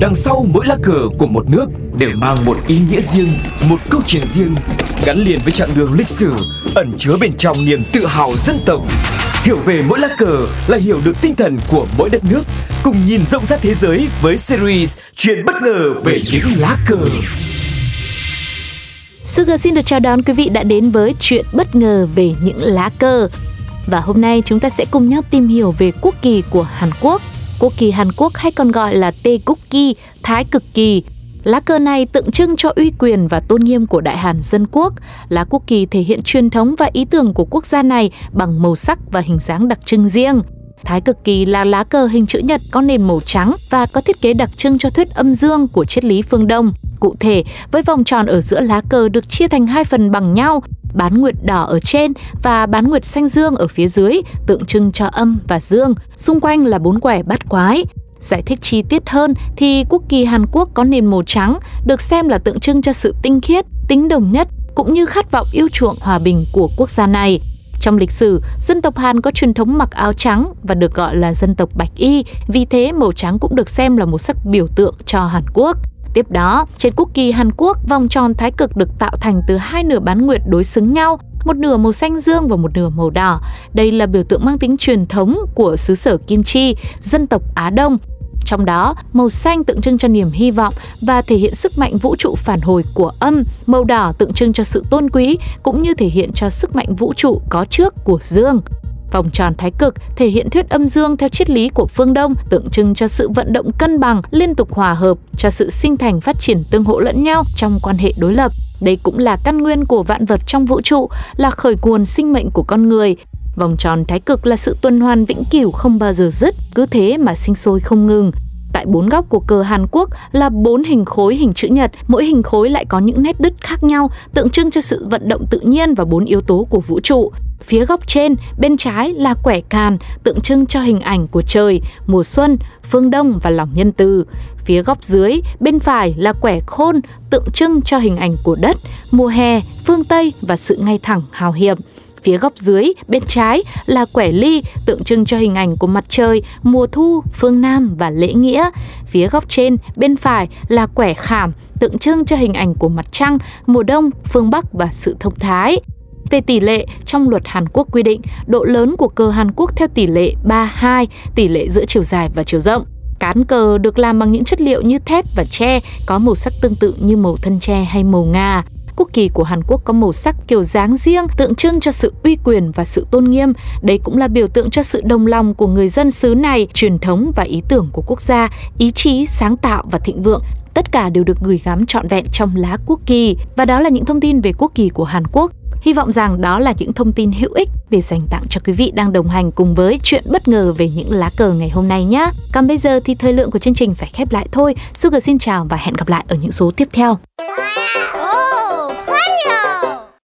Đằng sau mỗi lá cờ của một nước đều mang một ý nghĩa riêng, một câu chuyện riêng, gắn liền với chặng đường lịch sử, ẩn chứa bên trong niềm tự hào dân tộc. Hiểu về mỗi lá cờ là hiểu được tinh thần của mỗi đất nước, cùng nhìn rộng rãi thế giới với series Chuyện bất ngờ về những lá cờ. Sugar xin được chào đón quý vị đã đến với chuyện bất ngờ về những lá cờ. Và hôm nay chúng ta sẽ cùng nhau tìm hiểu về quốc kỳ của Hàn Quốc. Quốc kỳ Hàn Quốc hay còn gọi là Tê Cúc Kỳ, Thái Cực Kỳ. Lá cờ này tượng trưng cho uy quyền và tôn nghiêm của Đại Hàn Dân Quốc. Lá quốc kỳ thể hiện truyền thống và ý tưởng của quốc gia này bằng màu sắc và hình dáng đặc trưng riêng. Thái cực kỳ là lá cờ hình chữ nhật có nền màu trắng và có thiết kế đặc trưng cho thuyết âm dương của triết lý phương Đông. Cụ thể, với vòng tròn ở giữa lá cờ được chia thành hai phần bằng nhau, bán nguyệt đỏ ở trên và bán nguyệt xanh dương ở phía dưới, tượng trưng cho âm và dương. Xung quanh là bốn quẻ bát quái. Giải thích chi tiết hơn thì quốc kỳ Hàn Quốc có nền màu trắng được xem là tượng trưng cho sự tinh khiết, tính đồng nhất cũng như khát vọng yêu chuộng hòa bình của quốc gia này. Trong lịch sử, dân tộc Hàn có truyền thống mặc áo trắng và được gọi là dân tộc Bạch Y, vì thế màu trắng cũng được xem là một sắc biểu tượng cho Hàn Quốc. Tiếp đó, trên quốc kỳ Hàn Quốc, vòng tròn thái cực được tạo thành từ hai nửa bán nguyệt đối xứng nhau, một nửa màu xanh dương và một nửa màu đỏ. Đây là biểu tượng mang tính truyền thống của xứ sở Kim Chi, dân tộc Á Đông. Trong đó, màu xanh tượng trưng cho niềm hy vọng và thể hiện sức mạnh vũ trụ phản hồi của âm, màu đỏ tượng trưng cho sự tôn quý cũng như thể hiện cho sức mạnh vũ trụ có trước của dương. Vòng tròn thái cực thể hiện thuyết âm dương theo triết lý của phương Đông, tượng trưng cho sự vận động cân bằng, liên tục hòa hợp, cho sự sinh thành phát triển tương hỗ lẫn nhau trong quan hệ đối lập. Đây cũng là căn nguyên của vạn vật trong vũ trụ, là khởi nguồn sinh mệnh của con người. Vòng tròn thái cực là sự tuần hoàn vĩnh cửu không bao giờ dứt, cứ thế mà sinh sôi không ngừng. Tại bốn góc của cờ Hàn Quốc là bốn hình khối hình chữ nhật, mỗi hình khối lại có những nét đứt khác nhau, tượng trưng cho sự vận động tự nhiên và bốn yếu tố của vũ trụ. Phía góc trên, bên trái là quẻ càn, tượng trưng cho hình ảnh của trời, mùa xuân, phương đông và lòng nhân từ. Phía góc dưới, bên phải là quẻ khôn, tượng trưng cho hình ảnh của đất, mùa hè, phương Tây và sự ngay thẳng hào hiệp phía góc dưới bên trái là quẻ ly tượng trưng cho hình ảnh của mặt trời, mùa thu, phương Nam và lễ nghĩa. Phía góc trên bên phải là quẻ khảm tượng trưng cho hình ảnh của mặt trăng, mùa đông, phương Bắc và sự thông thái. Về tỷ lệ, trong luật Hàn Quốc quy định, độ lớn của cờ Hàn Quốc theo tỷ lệ 3-2, tỷ lệ giữa chiều dài và chiều rộng. Cán cờ được làm bằng những chất liệu như thép và tre, có màu sắc tương tự như màu thân tre hay màu ngà. Quốc kỳ của Hàn Quốc có màu sắc kiểu dáng riêng, tượng trưng cho sự uy quyền và sự tôn nghiêm. Đây cũng là biểu tượng cho sự đồng lòng của người dân xứ này, truyền thống và ý tưởng của quốc gia, ý chí, sáng tạo và thịnh vượng tất cả đều được gửi gắm trọn vẹn trong lá quốc kỳ. Và đó là những thông tin về quốc kỳ của Hàn Quốc. Hy vọng rằng đó là những thông tin hữu ích để dành tặng cho quý vị đang đồng hành cùng với chuyện bất ngờ về những lá cờ ngày hôm nay nhé. Còn bây giờ thì thời lượng của chương trình phải khép lại thôi. Sugar xin chào và hẹn gặp lại ở những số tiếp theo. Yeah.